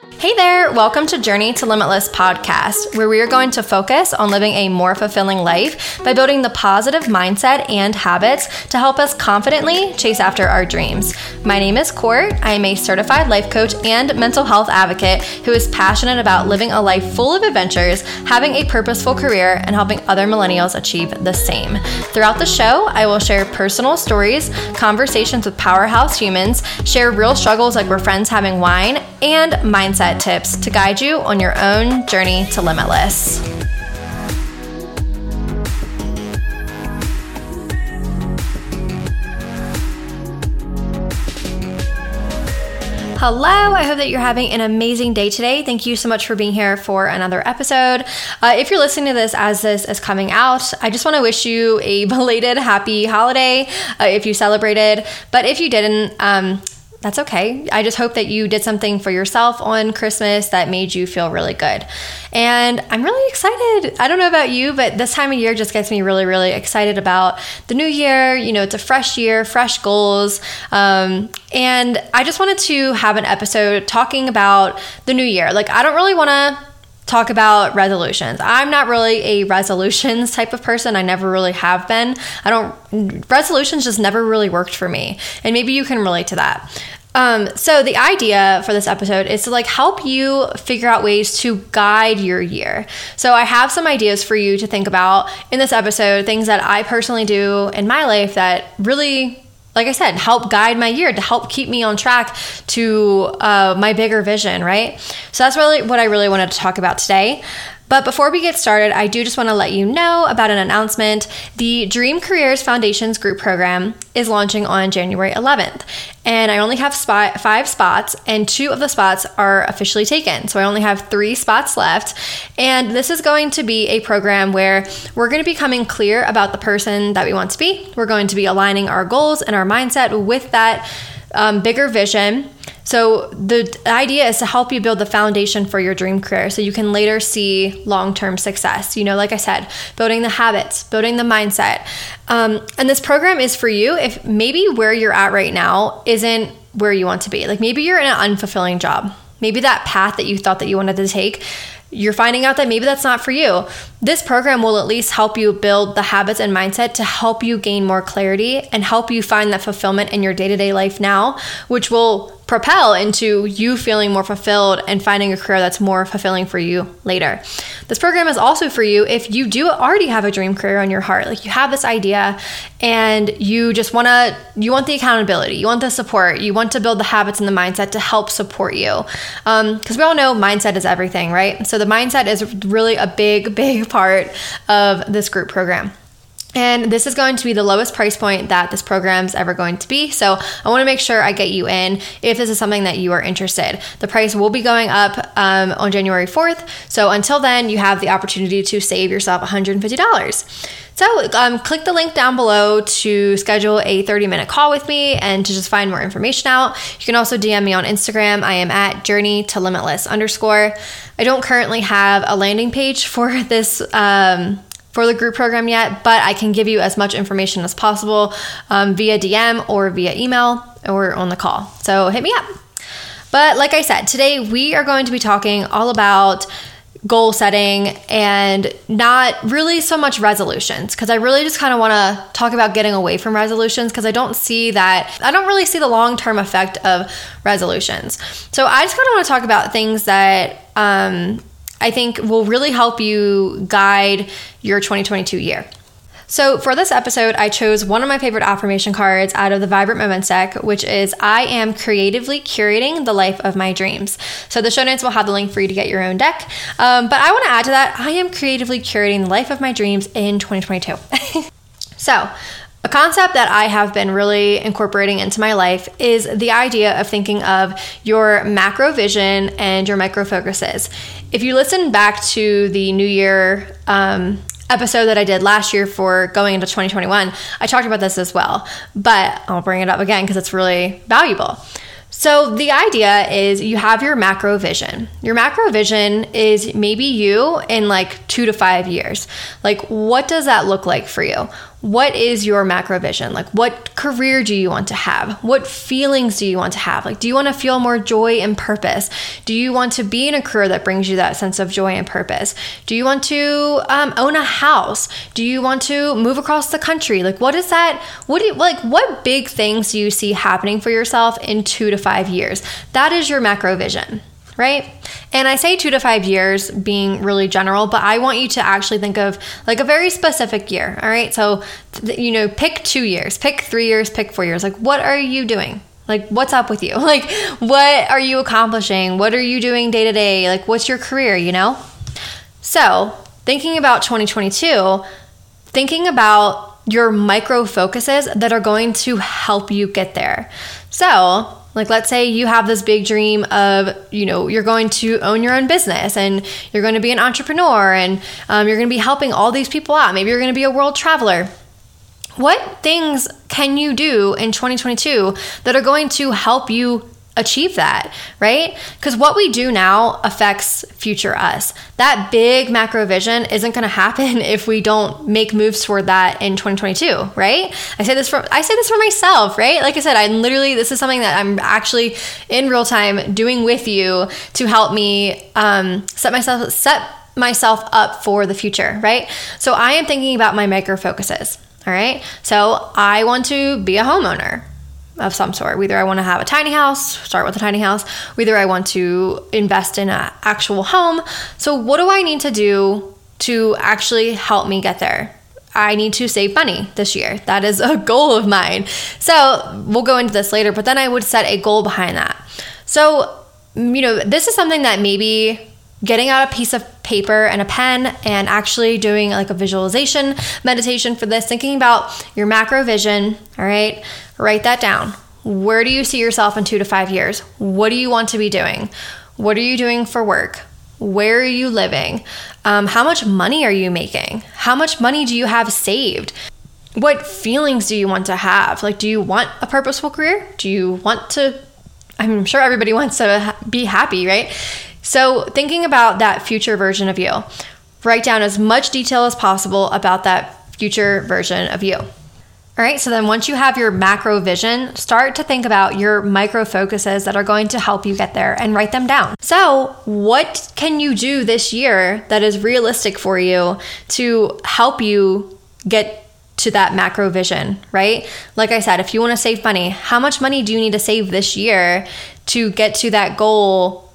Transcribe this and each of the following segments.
Hey there, welcome to Journey to Limitless podcast, where we are going to focus on living a more fulfilling life by building the positive mindset and habits to help us confidently chase after our dreams. My name is Court. I am a certified life coach and mental health advocate who is passionate about living a life full of adventures, having a purposeful career, and helping other millennials achieve the same. Throughout the show, I will share personal stories, conversations with powerhouse humans, share real struggles like we're friends having wine, and mindset mindset tips to guide you on your own journey to limitless. Hello, I hope that you're having an amazing day today. Thank you so much for being here for another episode. Uh, if you're listening to this as this is coming out, I just want to wish you a belated happy holiday uh, if you celebrated. But if you didn't, um, that's okay. I just hope that you did something for yourself on Christmas that made you feel really good. And I'm really excited. I don't know about you, but this time of year just gets me really, really excited about the new year. You know, it's a fresh year, fresh goals. Um, and I just wanted to have an episode talking about the new year. Like, I don't really want to talk about resolutions. I'm not really a resolutions type of person. I never really have been. I don't, resolutions just never really worked for me. And maybe you can relate to that. Um, so the idea for this episode is to like help you figure out ways to guide your year. So I have some ideas for you to think about in this episode, things that I personally do in my life that really like I said, help guide my year, to help keep me on track to uh, my bigger vision, right? So that's really what I really wanted to talk about today. But before we get started, I do just want to let you know about an announcement. The Dream Careers Foundations Group Program is launching on January 11th. And I only have spot, five spots, and two of the spots are officially taken. So I only have three spots left. And this is going to be a program where we're going to be coming clear about the person that we want to be. We're going to be aligning our goals and our mindset with that um, bigger vision. So, the idea is to help you build the foundation for your dream career so you can later see long term success. You know, like I said, building the habits, building the mindset. Um, and this program is for you if maybe where you're at right now isn't where you want to be. Like maybe you're in an unfulfilling job. Maybe that path that you thought that you wanted to take you're finding out that maybe that's not for you. This program will at least help you build the habits and mindset to help you gain more clarity and help you find that fulfillment in your day to day life now, which will propel into you feeling more fulfilled and finding a career that's more fulfilling for you later. This program is also for you if you do already have a dream career on your heart. Like you have this idea and you just want to you want the accountability, you want the support, you want to build the habits and the mindset to help support you. Um because we all know mindset is everything, right? So the mindset is really a big big part of this group program. And this is going to be the lowest price point that this program is ever going to be. So I want to make sure I get you in if this is something that you are interested. The price will be going up um, on January 4th. So until then, you have the opportunity to save yourself $150. So um, click the link down below to schedule a 30 minute call with me and to just find more information out. You can also DM me on Instagram. I am at journey to limitless underscore. I don't currently have a landing page for this. Um, for the group program yet, but I can give you as much information as possible um, via DM or via email or on the call. So hit me up. But like I said, today we are going to be talking all about goal setting and not really so much resolutions because I really just kind of want to talk about getting away from resolutions because I don't see that I don't really see the long-term effect of resolutions. So I just kind of want to talk about things that um, I think will really help you guide your 2022 year. So, for this episode, I chose one of my favorite affirmation cards out of the Vibrant Moments deck, which is I am creatively curating the life of my dreams. So, the show notes will have the link for you to get your own deck. Um, but I want to add to that I am creatively curating the life of my dreams in 2022. so, a concept that I have been really incorporating into my life is the idea of thinking of your macro vision and your micro focuses. If you listen back to the New Year um, episode that I did last year for going into 2021, I talked about this as well, but I'll bring it up again because it's really valuable. So, the idea is you have your macro vision. Your macro vision is maybe you in like two to five years. Like, what does that look like for you? What is your macro vision? Like, what career do you want to have? What feelings do you want to have? Like, do you want to feel more joy and purpose? Do you want to be in a career that brings you that sense of joy and purpose? Do you want to um, own a house? Do you want to move across the country? Like, what is that? What do you like? What big things do you see happening for yourself in two to five years? That is your macro vision right? And I say two to five years being really general, but I want you to actually think of like a very specific year, all right? So, you know, pick two years, pick three years, pick four years. Like, what are you doing? Like, what's up with you? Like, what are you accomplishing? What are you doing day to day? Like, what's your career, you know? So, thinking about 2022, thinking about your micro focuses that are going to help you get there. So, like, let's say you have this big dream of, you know, you're going to own your own business and you're going to be an entrepreneur and um, you're going to be helping all these people out. Maybe you're going to be a world traveler. What things can you do in 2022 that are going to help you achieve that, right? Because what we do now affects future us. That big macro vision isn't going to happen if we don't make moves toward that in 2022, right? I say this for I say this for myself, right? Like I said, I'm literally this is something that I'm actually in real time doing with you to help me um, set myself set myself up for the future, right? So I am thinking about my micro focuses. All right. So I want to be a homeowner of some sort. Whether I want to have a tiny house, start with a tiny house, whether I want to invest in an actual home. So, what do I need to do to actually help me get there? I need to save money this year. That is a goal of mine. So, we'll go into this later, but then I would set a goal behind that. So, you know, this is something that maybe getting out a piece of paper and a pen and actually doing like a visualization meditation for this, thinking about your macro vision, all right? Write that down. Where do you see yourself in two to five years? What do you want to be doing? What are you doing for work? Where are you living? Um, how much money are you making? How much money do you have saved? What feelings do you want to have? Like, do you want a purposeful career? Do you want to? I'm sure everybody wants to be happy, right? So, thinking about that future version of you, write down as much detail as possible about that future version of you. All right, so then once you have your macro vision, start to think about your micro focuses that are going to help you get there and write them down. So, what can you do this year that is realistic for you to help you get to that macro vision, right? Like I said, if you want to save money, how much money do you need to save this year to get to that goal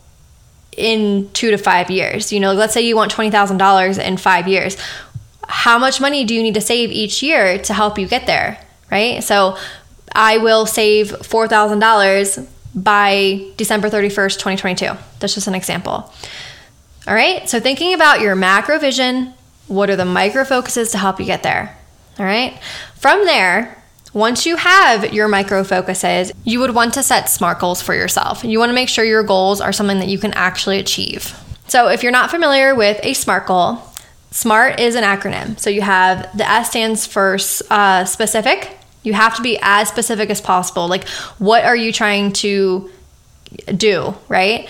in two to five years? You know, let's say you want $20,000 in five years how much money do you need to save each year to help you get there, right? So I will save $4,000 by December 31st, 2022. That's just an example. All right, so thinking about your macro vision, what are the micro focuses to help you get there? All right, from there, once you have your micro focuses, you would want to set SMART goals for yourself. You want to make sure your goals are something that you can actually achieve. So, if you're not familiar with a SMART goal, SMART is an acronym. So you have the S stands for uh, specific. You have to be as specific as possible. Like, what are you trying to do, right?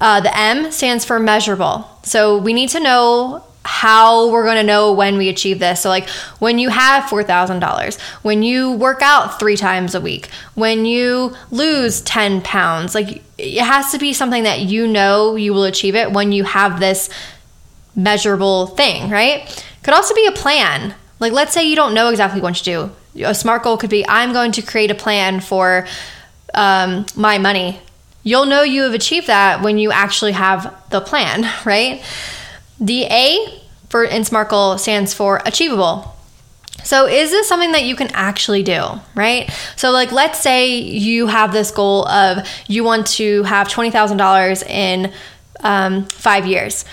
Uh, the M stands for measurable. So we need to know how we're going to know when we achieve this. So, like when you have $4,000, when you work out three times a week, when you lose 10 pounds, like it has to be something that you know you will achieve it when you have this measurable thing, right? Could also be a plan. Like, let's say you don't know exactly what to do. A SMART goal could be I'm going to create a plan for um, my money. You'll know you have achieved that when you actually have the plan, right? The A for in SMART goal stands for achievable. So, is this something that you can actually do, right? So, like, let's say you have this goal of you want to have $20,000 in um, five years.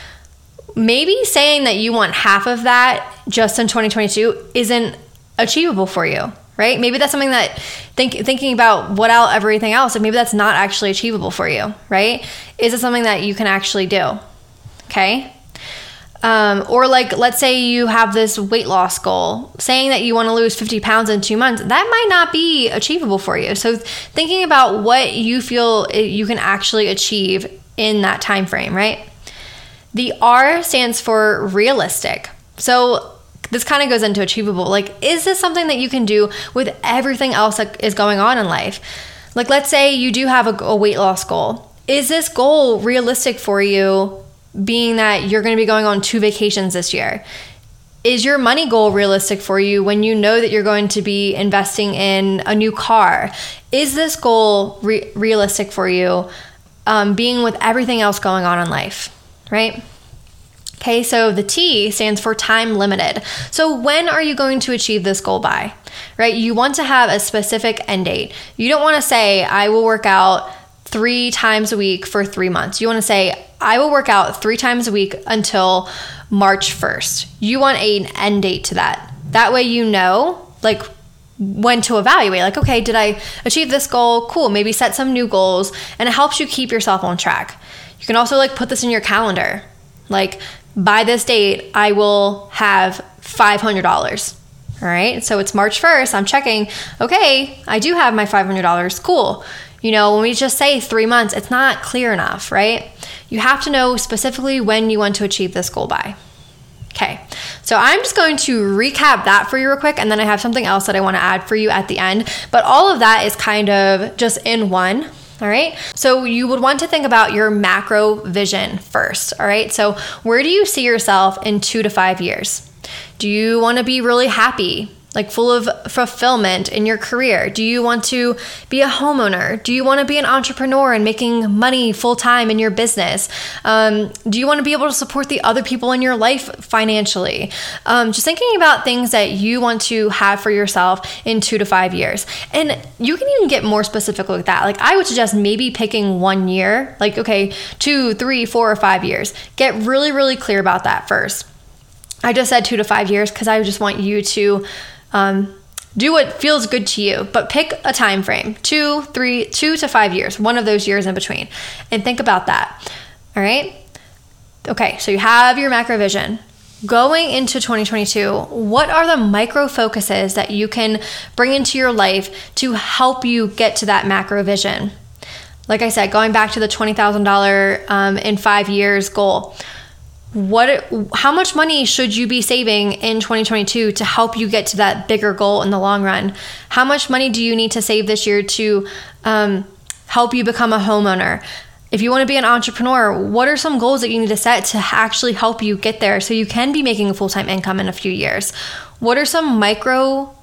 Maybe saying that you want half of that just in 2022 isn't achievable for you right? Maybe that's something that think thinking about what else everything else maybe that's not actually achievable for you right? Is it something that you can actually do? Okay um, or like let's say you have this weight loss goal saying that you want to lose 50 pounds in two months that might not be achievable for you so thinking about what you feel you can actually achieve in that time frame right the R stands for realistic. So this kind of goes into achievable. Like, is this something that you can do with everything else that is going on in life? Like, let's say you do have a, a weight loss goal. Is this goal realistic for you, being that you're going to be going on two vacations this year? Is your money goal realistic for you when you know that you're going to be investing in a new car? Is this goal re- realistic for you, um, being with everything else going on in life, right? Okay, so the T stands for time limited. So when are you going to achieve this goal by? Right? You want to have a specific end date. You don't want to say, I will work out three times a week for three months. You want to say, I will work out three times a week until March 1st. You want an end date to that. That way you know, like, when to evaluate. Like, okay, did I achieve this goal? Cool. Maybe set some new goals. And it helps you keep yourself on track. You can also, like, put this in your calendar. Like, by this date, I will have $500. All right. So it's March 1st. I'm checking, okay, I do have my $500. Cool. You know, when we just say three months, it's not clear enough, right? You have to know specifically when you want to achieve this goal by. Okay, so I'm just going to recap that for you real quick, and then I have something else that I want to add for you at the end. But all of that is kind of just in one. All right. So you would want to think about your macro vision first. All right. So where do you see yourself in two to five years? Do you want to be really happy? like full of fulfillment in your career? Do you want to be a homeowner? Do you want to be an entrepreneur and making money full time in your business? Um, do you want to be able to support the other people in your life financially? Um, just thinking about things that you want to have for yourself in two to five years. And you can even get more specific with that. Like, I would suggest maybe picking one year, like, okay, two, three, four, or five years. Get really, really clear about that first. I just said two to five years because I just want you to um, do what feels good to you, but pick a time frame two, three, two to five years, one of those years in between, and think about that. All right. Okay, so you have your macro vision. Going into 2022, what are the micro focuses that you can bring into your life to help you get to that macro vision? Like I said, going back to the $20,000 um, in five years goal what how much money should you be saving in 2022 to help you get to that bigger goal in the long run? How much money do you need to save this year to um, help you become a homeowner? If you want to be an entrepreneur what are some goals that you need to set to actually help you get there so you can be making a full-time income in a few years? What are some micro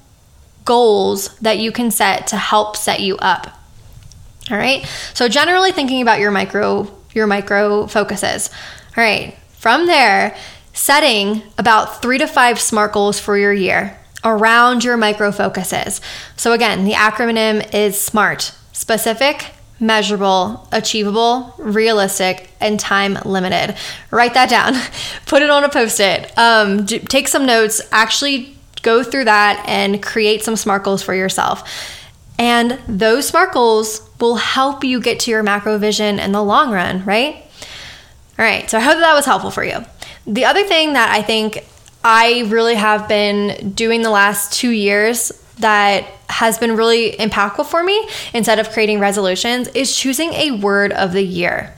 goals that you can set to help set you up? All right? So generally thinking about your micro your micro focuses. All right from there, setting about three to five SMART goals for your year around your micro focuses. So, again, the acronym is SMART specific, measurable, achievable, realistic, and time limited. Write that down, put it on a post it, um, take some notes, actually go through that and create some SMART goals for yourself. And those SMART goals will help you get to your macro vision in the long run, right? All right, so I hope that, was helpful for you. The other thing that I think I really have been doing the last two years that has been really impactful for me instead of creating resolutions is choosing a word of the year.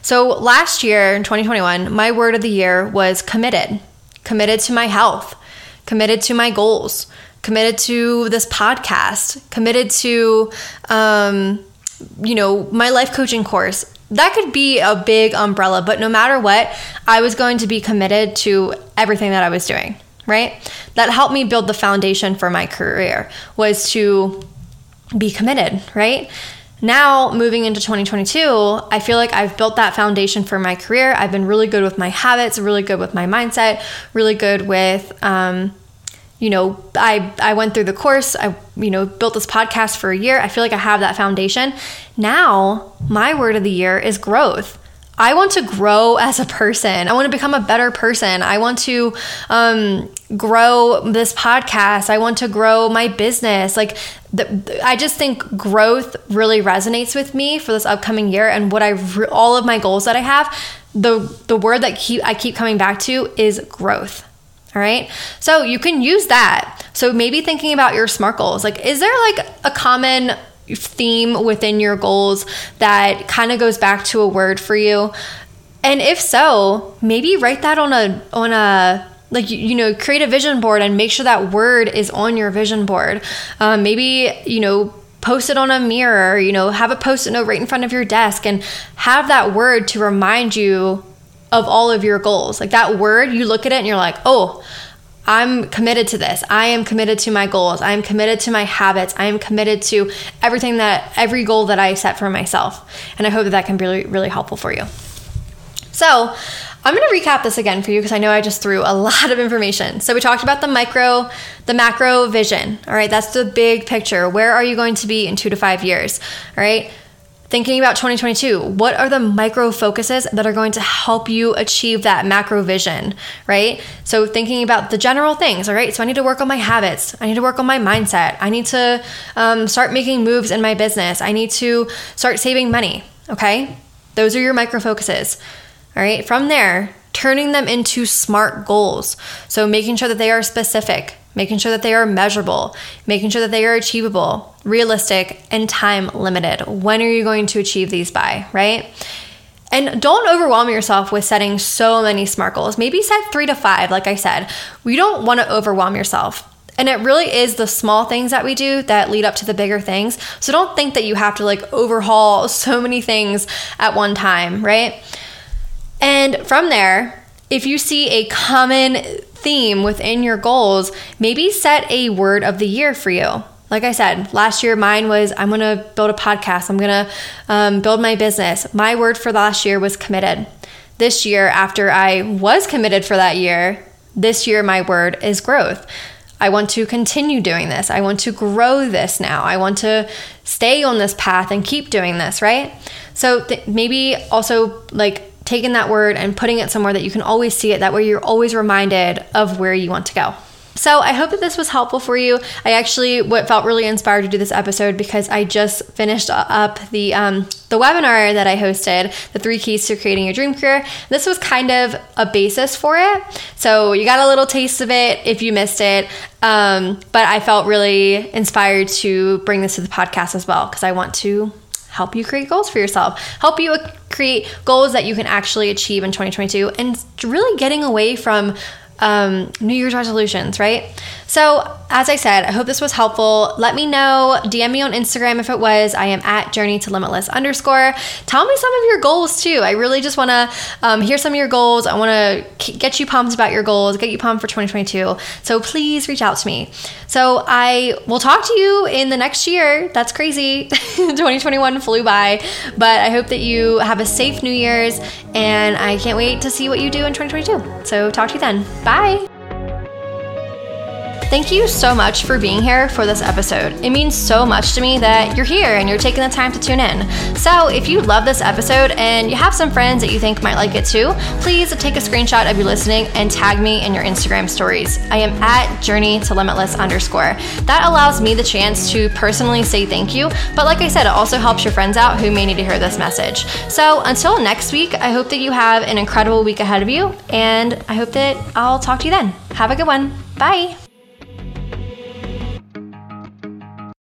So last year in 2021, my word of the year was committed. Committed to my health, committed to my goals, committed to this podcast, committed to, um, you know, my life coaching course that could be a big umbrella, but no matter what, I was going to be committed to everything that I was doing, right? That helped me build the foundation for my career was to be committed, right? Now, moving into 2022, I feel like I've built that foundation for my career. I've been really good with my habits, really good with my mindset, really good with um, you know, I I went through the course. I you know built this podcast for a year. I feel like I have that foundation. Now, my word of the year is growth. I want to grow as a person. I want to become a better person. I want to um, grow this podcast. I want to grow my business. Like, the, I just think growth really resonates with me for this upcoming year. And what I all of my goals that I have, the the word that keep I keep coming back to is growth. All right. So you can use that. So maybe thinking about your SMART goals. Like, is there like a common theme within your goals that kind of goes back to a word for you? And if so, maybe write that on a on a like you, know create a vision board and make sure that word is on your vision board um, maybe you know post it on a mirror you know have a post-it note right in front of your desk and have that word to remind you of all of your goals like that word you look at it and you're like oh I'm committed to this. I am committed to my goals. I am committed to my habits. I am committed to everything that every goal that I set for myself. And I hope that that can be really, really helpful for you. So, I'm going to recap this again for you because I know I just threw a lot of information. So we talked about the micro, the macro vision. All right, that's the big picture. Where are you going to be in 2 to 5 years? All right? Thinking about 2022, what are the micro focuses that are going to help you achieve that macro vision, right? So, thinking about the general things, all right? So, I need to work on my habits. I need to work on my mindset. I need to um, start making moves in my business. I need to start saving money, okay? Those are your micro focuses. All right, from there, turning them into smart goals. So making sure that they are specific, making sure that they are measurable, making sure that they are achievable, realistic, and time limited. When are you going to achieve these by, right? And don't overwhelm yourself with setting so many SMART goals. Maybe set three to five, like I said. We don't want to overwhelm yourself. And it really is the small things that we do that lead up to the bigger things. So don't think that you have to like overhaul so many things at one time, right? And from there, if you see a common theme within your goals, maybe set a word of the year for you. Like I said, last year mine was I'm going to build a podcast, I'm going to um, build my business. My word for last year was committed. This year, after I was committed for that year, this year my word is growth. I want to continue doing this. I want to grow this now. I want to stay on this path and keep doing this, right? So th- maybe also like taking that word and putting it somewhere that you can always see it. That way you're always reminded of where you want to go. So I hope that this was helpful for you. I actually what felt really inspired to do this episode because I just finished up the um, the webinar that I hosted, the three keys to creating your dream career. This was kind of a basis for it, so you got a little taste of it if you missed it. Um, but I felt really inspired to bring this to the podcast as well because I want to help you create goals for yourself, help you create goals that you can actually achieve in 2022, and really getting away from um, New Year's resolutions, right? So, as I said, I hope this was helpful. Let me know, DM me on Instagram if it was. I am at journey to limitless underscore. Tell me some of your goals too. I really just want to um, hear some of your goals. I want to get you pumped about your goals, get you pumped for 2022. So, please reach out to me. So, I will talk to you in the next year. That's crazy. 2021 flew by, but I hope that you have a safe New Year's and I can't wait to see what you do in 2022. So, talk to you then. Bye. Bye. Thank you so much for being here for this episode. It means so much to me that you're here and you're taking the time to tune in. So, if you love this episode and you have some friends that you think might like it too, please take a screenshot of you listening and tag me in your Instagram stories. I am at journey to limitless underscore. That allows me the chance to personally say thank you, but like I said, it also helps your friends out who may need to hear this message. So, until next week, I hope that you have an incredible week ahead of you, and I hope that I'll talk to you then. Have a good one. Bye.